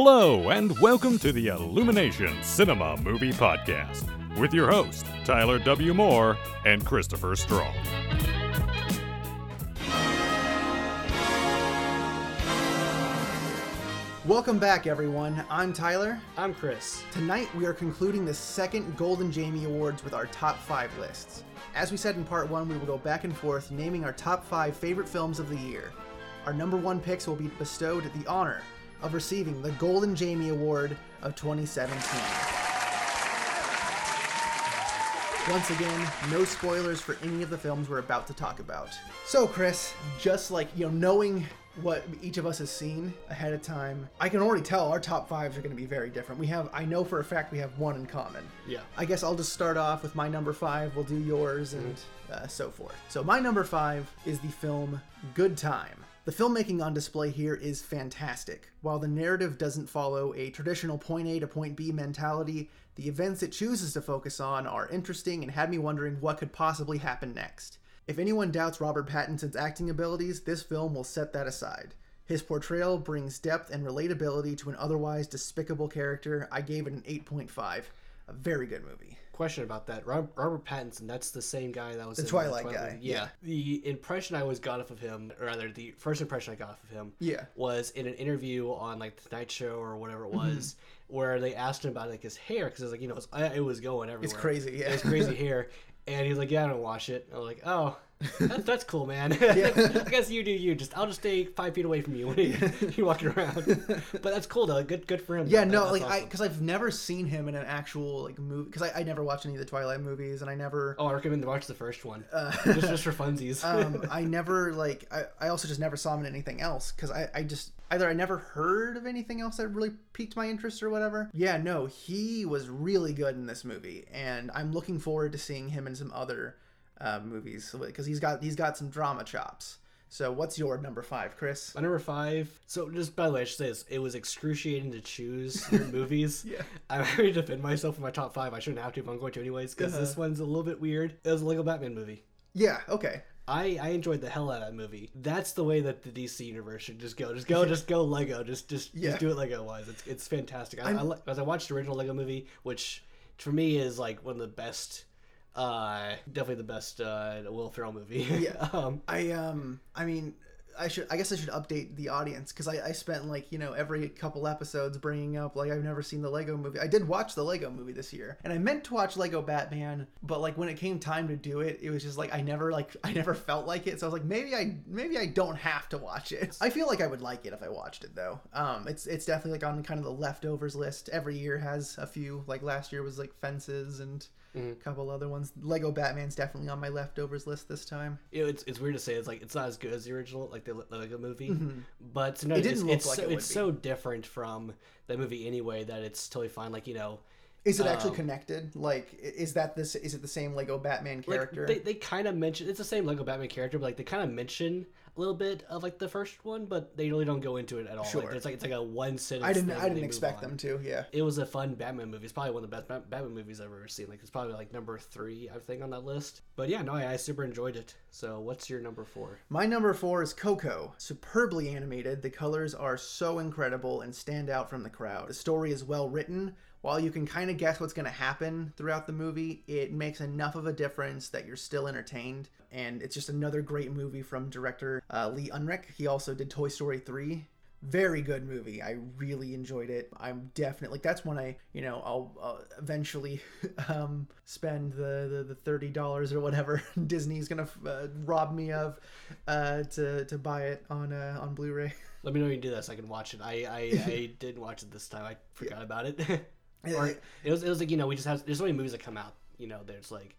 Hello, and welcome to the Illumination Cinema Movie Podcast with your host, Tyler W. Moore and Christopher Strong. Welcome back, everyone. I'm Tyler. I'm Chris. Tonight, we are concluding the second Golden Jamie Awards with our top five lists. As we said in part one, we will go back and forth naming our top five favorite films of the year. Our number one picks will be bestowed the honor of receiving the Golden Jamie Award of 2017. Once again, no spoilers for any of the films we're about to talk about. So, Chris, just like, you know, knowing what each of us has seen ahead of time, I can already tell our top fives are going to be very different. We have, I know for a fact we have one in common. Yeah. I guess I'll just start off with my number five. We'll do yours and uh, so forth. So, my number five is the film Good Time. The filmmaking on display here is fantastic. While the narrative doesn't follow a traditional point A to point B mentality, the events it chooses to focus on are interesting and had me wondering what could possibly happen next. If anyone doubts Robert Pattinson's acting abilities, this film will set that aside. His portrayal brings depth and relatability to an otherwise despicable character. I gave it an 8.5. A very good movie. Question about that. Robert Pattinson, that's the same guy that was The in Twilight guy, Yeah. yeah. The impression I always got off of him, or rather, the first impression I got off of him, Yeah. was in an interview on like the Night Show or whatever it was, Mm-hmm. where they asked him about like his hair because it was like you know it was, it was going everywhere. It's crazy, yeah. It's crazy hair, and he's like, yeah, I don't wash it. I was like, oh. That's, that's cool, man. I guess you do you. Just I'll just stay five feet away from you when you- you're walking around. But that's cool though. Good, good for him. Yeah, no, like I because I've never seen him in an actual like movie because I, I never watched any of the Twilight movies and I never Oh, I recommend to watch the first one. just, just for funsies. um I never like I, I also just never saw him in anything else because I, I just either I never heard of anything else that really piqued my interest or whatever. Yeah, no, he was really good in this movie and I'm looking forward to seeing him in some other uh, movies because he's got he's got some drama chops. So what's your number five, Chris? My number five. So just by the way, I should say this: it was excruciating to choose your movies. Yeah. I'm ready to defend myself in my top five. I shouldn't have to, but I'm going to anyways because this one's a little bit weird. It was a Lego Batman movie. Yeah, okay. I, I enjoyed the hell out of that movie. That's the way that the DC universe should just go. Just go, just go Lego. Just just, Yeah. just do it Lego wise. It's it's fantastic. I, I, as I watched the original Lego movie, which for me is like one of the best. Uh, definitely the best uh, Will Ferrell movie. Yeah. um, I um I mean I should I guess I should update the audience because I, I spent like you know every couple episodes bringing up like I've never seen the Lego movie. I did watch the Lego movie this year, and I meant to watch Lego Batman, but like when it came time to do it, it was just like I never like I never felt like it. So I was like maybe I maybe I don't have to watch it. I feel like I would like it if I watched it though. Um, it's it's definitely like on kind of the leftovers list. Every year has a few. Like last year was like Fences and. A couple other ones. Lego Batman's definitely on my leftovers list this time. you know, it's, it's weird to say it's like it's not as good as the original like the Lego movie but no, Mm-hmm. It didn't it's, look it's, like so, it it's so different from the movie anyway that it's totally fine. Like you know Is it actually Um, connected? Like, is that this? Is it the same Lego Batman like, character? they, they kind of mention it's the same Lego Batman character but like they kind of mention a little bit of like the first one but they really don't go into it at all Sure. like, it's like it's like a one sentence I didn't. I didn't expect them to. Yeah. it was a fun Batman movie. It's probably one of the best Batman movies I've ever seen. Like it's probably like number three, I think, on that list. But yeah, no, I, I super enjoyed it. So what's your number four? My number four is Coco. Superbly animated, the colors are so incredible and stand out from the crowd. The story is well written. While you can kind of guess what's going to happen throughout the movie, it makes enough of a difference that you're still entertained. And it's just another great movie from director uh, Lee Unkrich. He also did Toy Story 3. Very good movie. I really enjoyed it. I'm definitely like that's when I, you know, I'll uh, eventually um, spend the, the the thirty dollars or whatever Disney's gonna uh, rob me of uh, to to buy it on uh, on Blu-ray. Let me know when you do that so I can watch it. I I, I didn't watch it this time. I forgot about it. Or it was it was like you know we just have there's so many movies that come out. You know, there's like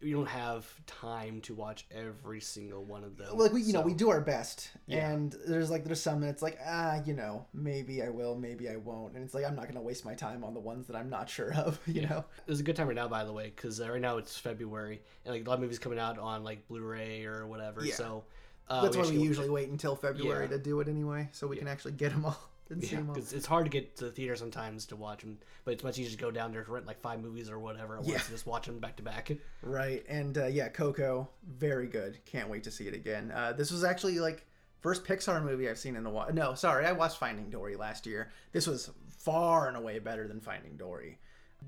you don't have time to watch every single one of them. like we you know we do our best Yeah. and there's like there's some that's like ah you know maybe i will maybe i won't and it's like i'm not gonna waste my time on the ones that i'm not sure of you know It's a good time right now, by the way, because uh, right now it's February and like a lot of movies coming out on like Blu-ray or whatever. Yeah. So uh, that's why we usually wait until february Yeah. to do it anyway so we can actually get them all see Yeah, because it's hard to get to the theater sometimes to watch them, but it's much easier to go down there to rent like five movies or whatever at Yeah. once and just watch them back to back. Right, and uh, yeah, Coco, very good. Can't wait to see it again. Uh, this was actually like First Pixar movie I've seen in a while. No, sorry, I watched Finding Dory last year. This was far and away better than Finding Dory.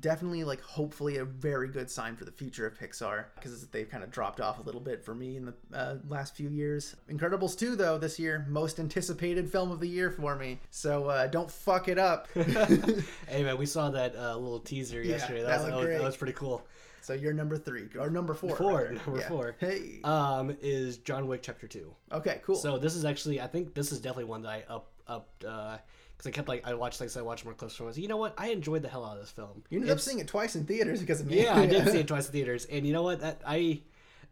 Definitely, like, hopefully, a very good sign for the future of Pixar because they've kind of dropped off a little bit for me in the uh, last few years. Incredibles 2, though, this year, most anticipated film of the year for me. So uh, don't fuck it up. hey, man, we saw that uh, little teaser Yeah, yesterday. that That, was, that, was, that was pretty cool. so you're number three, or number four. Four, rather. number Yeah. four. Hey. Um, is John Wick Chapter 2. okay, cool. So this is actually, I think this is definitely one that I up upped because I kept like I watched like I said, I watched more clips from. it. You know what? I enjoyed the hell out of this film. you ended up seeing it twice in theaters because of me. Yeah, I did see it twice in theaters, and you know what? That I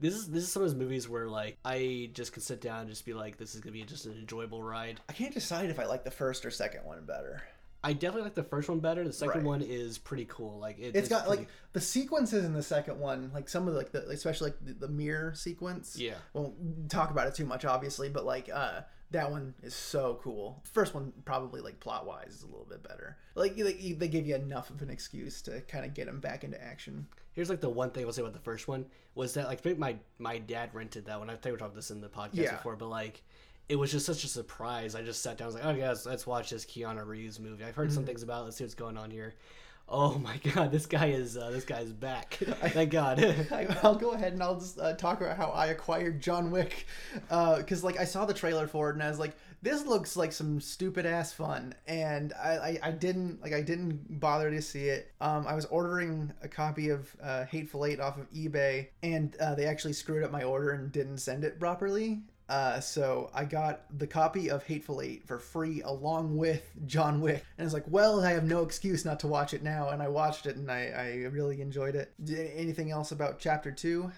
this is this is some of those movies where like I just can sit down and just be like, this is gonna be just an enjoyable ride. I can't decide if I like the first or second one better. I definitely like the first one better. The second Right. one is pretty cool. Like it, It's got pretty- like the sequences in the second one, like some of the, like the especially like the, the mirror sequence. Yeah. Won't talk about it too much, obviously, but like uh that one is so cool. First one probably like plot wise is a little bit better. Like they, they give you enough of an excuse to kind of get him back into action. Here's like the one thing I'll say about the first one was that like I think my my dad rented that one. I think we talked about this in the podcast Yeah. before, but like it was just such a surprise. I just sat down, I was like, oh guys, let's watch this Keanu Reeves movie. I've heard some Mm-hmm. things about. it. Let's see what's going on here. Oh my god, this guy is uh, this guy's back. Thank God. I, I'll go ahead and I'll just uh, talk about how I acquired John Wick, because like I saw the trailer for it and I was like, this looks like some stupid ass fun, and I, I, I didn't like I didn't bother to see it. Um, I was ordering a copy of uh, Hateful Eight off of eBay, and uh, they actually screwed up my order and didn't send it properly. Uh, so I got the copy of Hateful Eight for free along with John Wick, and it's like, well, I have no excuse not to watch it now, and I watched it and I, I really enjoyed it. D- anything else about Chapter Two?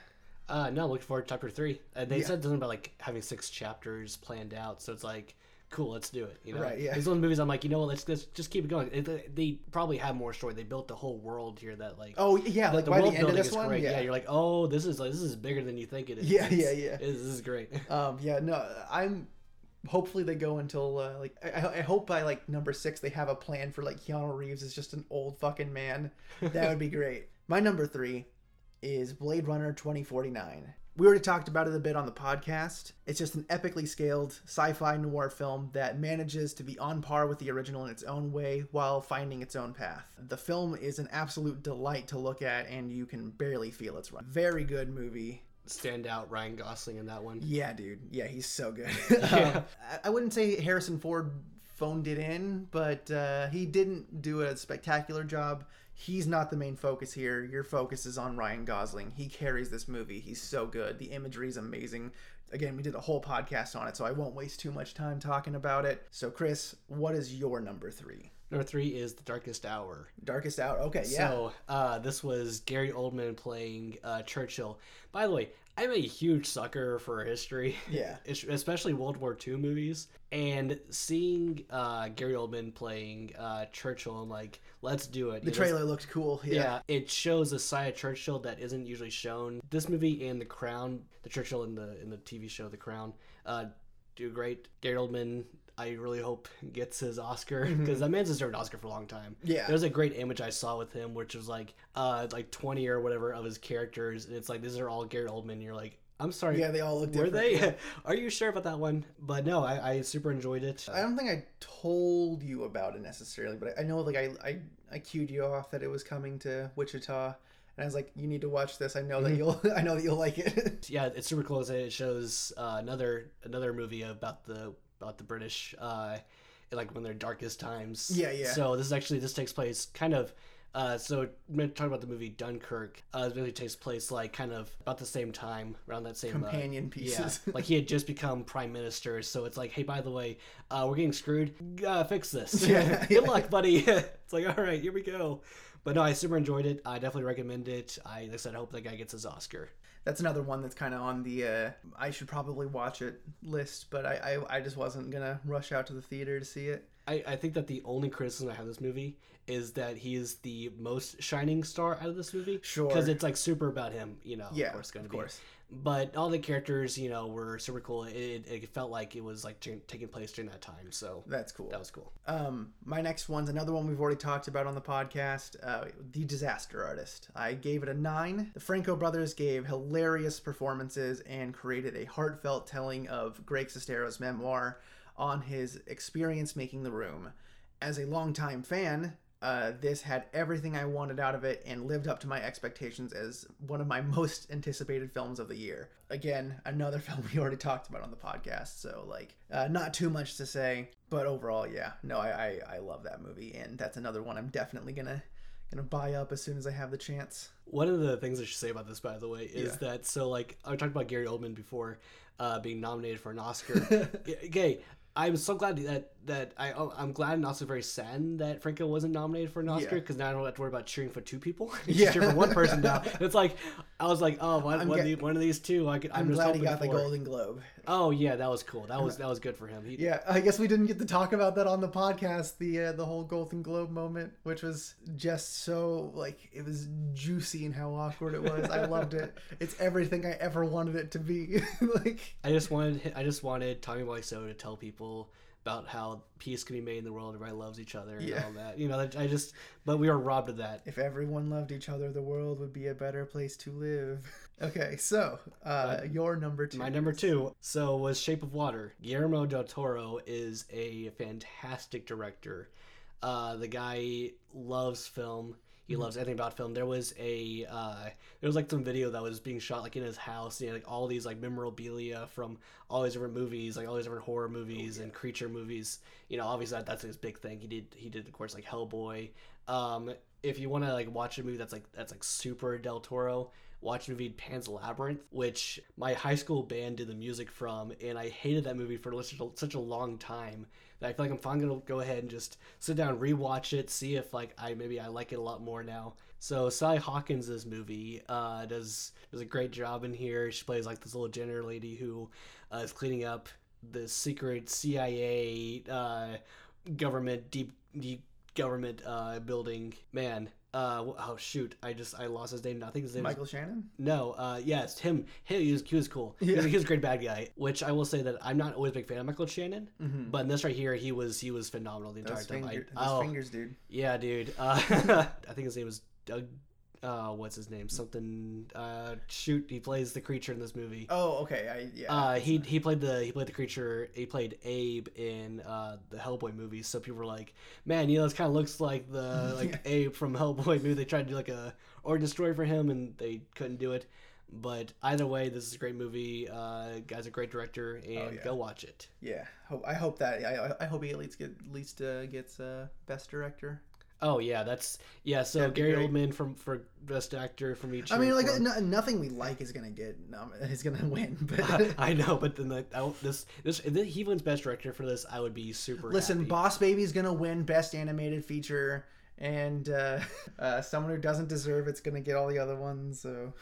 Uh, no, I'm looking forward to chapter three. Uh, they Yeah. said something about like having six chapters planned out, so it's like, cool, let's do it. You know, Right, yeah. These the movies, I'm like, you know what, let's, let's just keep it going. It, they, probably have more story. They built the whole world here that like. Oh yeah, like the by the world end of building this is one, great. yeah. you're like, oh, this is like this is bigger than you think it is. Yeah, It's- yeah, yeah. This is great. Um, yeah, no, I'm. Hopefully they go until uh, like I, I hope by like number six they have a plan for like Keanu Reeves is just an old fucking man. That would be great. My number three is Blade Runner 2049. We already talked about it a bit on the podcast. It's just an epically scaled sci-fi noir film that manages to be on par with the original in its own way while finding its own path. The film is an absolute delight to look at and you can barely feel its run. Very good movie. Stand out Ryan Gosling in that one. Yeah, dude. Yeah, he's so good. Yeah. Um, I- I wouldn't say Harrison Ford phoned it in, but uh, he didn't do a spectacular job. He's not the main focus here. Your focus is on Ryan Gosling. He carries this movie. He's so good. The imagery is amazing. Again, we did a whole podcast on it, so I won't waste too much time talking about it. So, Chris, what is your number three? Number three is The Darkest Hour. Darkest Hour. Okay, yeah. So uh, this was Gary Oldman playing uh, Churchill. By the way, I'm a huge sucker for history. Yeah. especially World War II movies. And seeing uh, Gary Oldman playing uh, Churchill, I'm like, let's do it. the You know, trailer looked cool. Yeah. yeah, it shows a side of Churchill that isn't usually shown. This movie and The Crown, the Churchill in the in the TV show The Crown, uh, do great. Gary Oldman, I really hope gets his Oscar because that man's deserved an Oscar for a long time. Mm-hmm. Yeah. there's a great image I saw with him, which was like uh like 20 or whatever of his characters, and it's like these are all Gary Oldman. And you're like, I'm sorry, Yeah, they all look were different. they? yeah. are you sure about that one? But no, I, I super enjoyed it. I don't think I told you about it necessarily, but I know like I I, I cued you off that it was coming to Wichita, and I was like, you need to watch this. I know that you'll I know that you'll like it. yeah, it's super close. It shows uh, another another movie about the about the British, uh, like when their darkest times. Yeah, yeah. So this is actually this takes place kind of. Uh, so to talk about the movie Dunkirk, uh, it really takes place like kind of about the same time, around that same uh, Companion pieces. Yeah, like he had just become prime minister, so it's like, hey, by the way, uh, we're getting screwed. Uh, fix this. Yeah, Good yeah. luck, buddy. it's like, all right, here we go. But no, I super enjoyed it. I definitely recommend it. I, like I said, I hope that guy gets his Oscar. That's another one that's kind of on the uh, I should probably watch it list, but I, I I just wasn't gonna rush out to the theater to see it. I, I think that the only criticism I have of this movie is that he is the most shining star out of this movie. Sure. Because it's like super about him, you know. Yeah, of course, going of to be. course. But all the characters, you know, were super cool. It, it felt like it was like t- taking place during that time. So That's cool. that was cool. Um, my next one's another one we've already talked about on the podcast, uh, The Disaster Artist. I gave it a nine. The Franco brothers gave hilarious performances and created a heartfelt telling of Greg Sestero's memoir on his experience making The Room. As a longtime fan, uh, this had everything I wanted out of it and lived up to my expectations as one of my most anticipated films of the year. Again, another film we already talked about on the podcast, so like uh, not too much to say, but overall, yeah, no, I, I I love that movie, and that's another one I'm definitely gonna gonna buy up as soon as I have the chance. One of the things I should say about this, by the way, is Yeah. that so like I talked about Gary Oldman before uh, being nominated for an Oscar. okay, I'm so glad that that I oh, I'm glad and also very sad that Franco wasn't nominated for an Oscar Yeah. because now I don't have to worry about cheering for two people. Yeah. just cheer for one person now. It's like I was like, oh, one, I'm of the- one of these two. I could, I'm, I'm just glad he hoping got the. Golden Globe. Oh yeah, that was cool. That was that was good for him. He, Yeah, I guess we didn't get to talk about that on the podcast. The uh, the whole Golden Globe moment, which was just so like it was juicy and how awkward it was. I loved it. It's everything I ever wanted it to be. like I just wanted I just wanted Tommy Wiseau to tell people about how peace can be made in the world, everybody loves each other, and Yeah. all that. You know, I just but we are robbed of that. if everyone loved each other, the world would be a better place to live. Okay, so uh, your number two. My number two, so was Shape of Water. Guillermo del Toro is a fantastic director. Uh, the guy loves film. He Mm-hmm. loves anything about film. There was a uh, there was like some video that was being shot like in his house. You know, like all these like memorabilia from all these different movies, like all these different horror movies and creature movies. You know, obviously that, that's his big thing. He did he did of course like Hellboy. Um, if you want to like watch a movie that's like that's like super Del Toro, watch movie Pan's Labyrinth, which my high school band did the music from, and I hated that movie for such a, such a long time that I feel like I'm finally gonna go ahead and just sit down, rewatch it, see if like I maybe I like it a lot more now. So Sally Hawkins, this movie, uh, does does a great job in here. She plays like this little janitor lady who uh, is cleaning up the secret CIA uh, government deep deep government uh, building. Man, uh, oh shoot, I just I lost his name. I think his name Michael Shannon. no, uh, yes, him. He was, he was cool. He, Yeah. he was a great bad guy. Which I will say that I'm not always a big fan of Michael Shannon, Mhm. but in this right here, he was he was phenomenal the entire Those, time. finger, I, oh, fingers, dude. yeah, dude. Uh, I think his name was Doug. Uh, what's his name? Something. Uh, shoot, he plays the creature in this movie. Oh, okay. I yeah. Uh, he he played the he played the creature. He played Abe in uh, the Hellboy movie. So people were like, "Man, you know, this kind of looks like the like Abe from Hellboy movie." They tried to do like a origin story for him, and they couldn't do it. But either way, this is a great movie. Uh, guy's a great director, and Oh, yeah. go watch it. yeah. Hope, I hope that I, I hope he at least get at least uh, gets uh, best director. Oh yeah, that's yeah. So That'd Gary. Oldman from for best actor from each. I mean, like no, nothing we like is gonna get is gonna win. But I know, but then the, I, this this if he wins best director for this, I would be super. listen, happy. Boss Baby's gonna win best animated feature, and uh, uh, someone who doesn't deserve it's gonna get all the other ones. So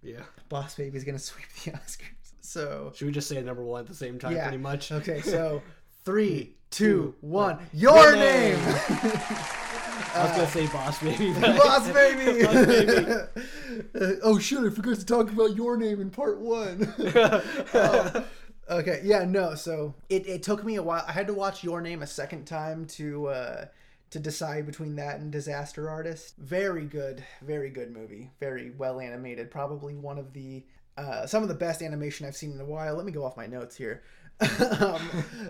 yeah. Boss Baby's gonna sweep the Oscars. So Should we just say number one at the same time, Yeah. pretty much? okay, so three, two, one. Your Your name. name. I was gonna say boss baby. Boss baby. Boss baby. Uh, oh shit! I forgot to talk about your name in part one. Um, okay, yeah, no. So it, it took me a while. I had to watch your name a second time to uh, to decide between that and Disaster Artist. Very good, very good movie. Very well animated. Probably one of the uh, some of the best animation I've seen in a while. Let me go off my notes here. um,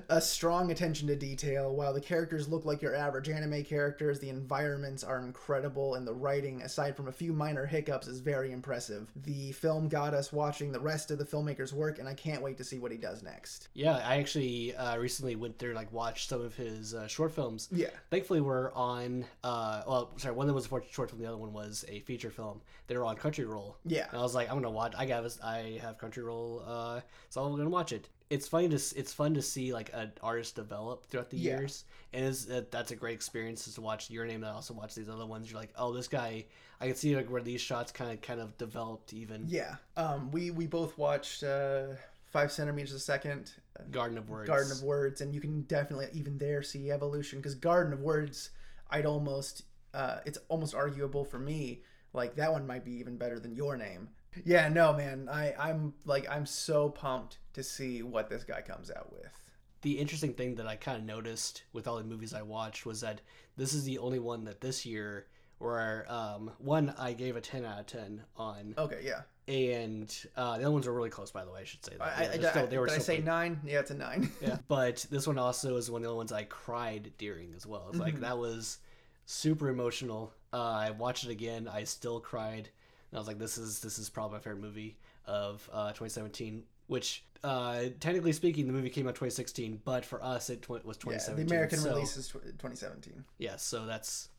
a strong attention to detail. While the characters look like your average anime characters, the environments are incredible, and the writing, aside from a few minor hiccups, is very impressive. The film got us watching the rest of the filmmaker's work, and I can't wait to see what he does next. yeah, I actually uh, recently went there like watched some of his uh, short films. Yeah. Thankfully, we're on. Uh, well, sorry, one of them was a short film. The other one was a feature film. They were on Crunchyroll. Yeah. And I was like, I'm gonna watch. I got. I have Crunchyroll, uh, so I'm gonna watch it. It's funny to. It's fun to see like an artist develop throughout the Yeah. years, and is uh, that's a great experience to watch your name and also watch these other ones. You're like, oh, this guy. I can see like where these shots kind of kind of developed even. Yeah. Um, we we both watched uh, five centimeters a second. Garden of Words. Garden of Words, and you can definitely even there see evolution because Garden of Words, I'd almost, uh, it's almost arguable for me. Like that one might be even better than Your Name. Yeah, no, man, I I'm like I'm so pumped to see what this guy comes out with. The interesting thing that I kind of noticed with all the movies I watched was that this is the only one that this year where um, one I gave a ten out of ten on, Okay, yeah. and uh, the other ones were really close. By the way, I should say that. I, Yeah, I, still- they were did I say pretty- nine? Yeah, it's a nine. yeah. But this one also is one of the only ones I cried during as well. It's like that was super emotional. Uh, I watched it again. I still cried. And I was like, this is this is probably my favorite movie of uh, 2017. Which, uh, technically speaking, the movie came out 2016, but for us, it tw- was yeah, 2017. the American so, release is tw- 2017. Yeah, so that's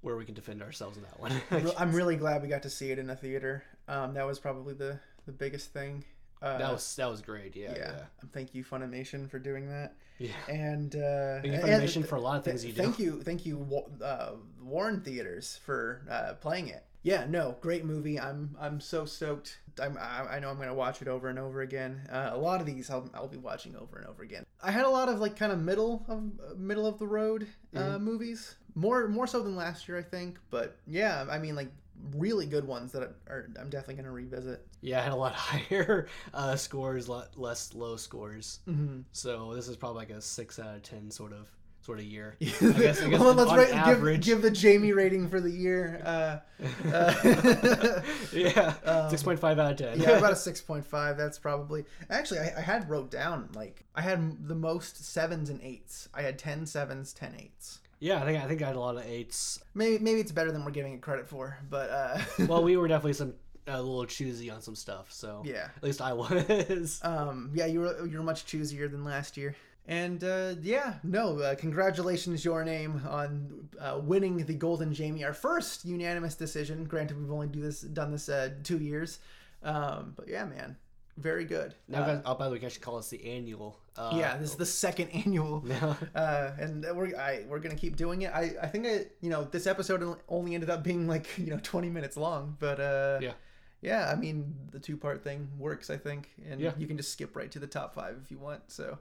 where we can defend ourselves in that one. I'm really glad we got to see it in a theater. Um, that was probably the the biggest thing. Uh, that was that was great. Yeah, yeah. yeah, Um, Thank you, Funimation, for doing that. yeah. And uh, Thank you, and- Funimation, for a lot of things you do. Thank you, thank you, uh, Warren Theaters for uh, playing it. Yeah, no, great movie. I'm I'm so stoked. I'm, I I know I'm gonna watch it over and over again. Uh, a lot of these I'll, I'll be watching over and over again. I had a lot of like kind of middle of uh, middle of the road uh, Mm-hmm. movies, more more so than last year I think. But yeah, I mean like really good ones that are I'm definitely gonna revisit. Yeah, I had a lot higher uh, scores, lot less low scores. Mm-hmm. So this is probably like a six out of ten sort of sort of year. I guess, I guess well, let's on rate, give, give the Jamie rating for the year. Uh, uh, yeah, Um, six point five out of ten. yeah, about a six point five. That's probably actually I, I had wrote down like I had the most sevens and eights. I had 10 sevens, 10 eights. yeah, I think I think I had a lot of eights. Maybe maybe it's better than we're giving it credit for, but uh, Well, we were definitely some a little choosy on some stuff. So yeah, at least I was. um, yeah, you were you were much choosier than last year. And uh, yeah, no, uh, congratulations, your name on uh, winning the Golden Jamie, our first unanimous decision. Granted, we've only do this done this uh, two years, um, but yeah, man, very good. now, Uh, guys, oh, by the way, I should call this the annual. Uh, yeah, this is the second annual. Uh, and we're I, we're gonna keep doing it. I I think I you know this episode only ended up being like you know twenty minutes long, but uh, Yeah. yeah. I mean the two part thing works, I think, and Yeah. you can just skip right to the top five if you want. So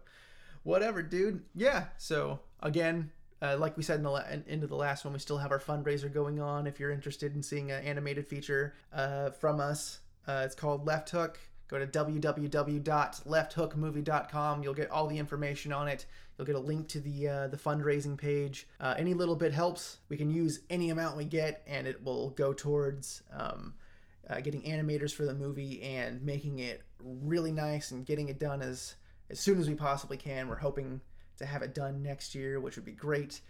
whatever, dude. Yeah. So again. Uh, like we said in the la- in, into the last one, we still have our fundraiser going on. If you're interested in seeing an animated feature uh, from us, uh, it's called Left Hook. Go to www.lefthookmovie.com. You'll get all the information on it. You'll get a link to the uh, the fundraising page. Uh, any little bit helps. We can use any amount we get, and it will go towards um, uh, getting animators for the movie and making it really nice and getting it done as as soon as we possibly can. We're hoping to have it done next year, which would be great.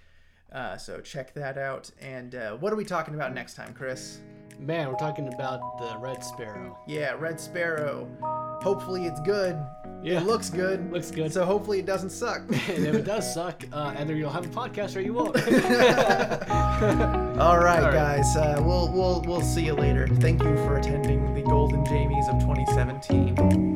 Uh, so check that out. And uh, what are we talking about next time, Chris? Man, we're talking about the Red Sparrow. Yeah, Red Sparrow. Hopefully it's good. Yeah. It looks good. Looks good. So hopefully it doesn't suck. and if it does suck, uh, either you'll have a podcast or you won't. All right, All right. guys. Uh, we'll we'll we'll see you later. Thank you for attending the Golden Jamies of 2017.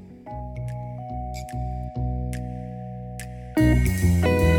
Música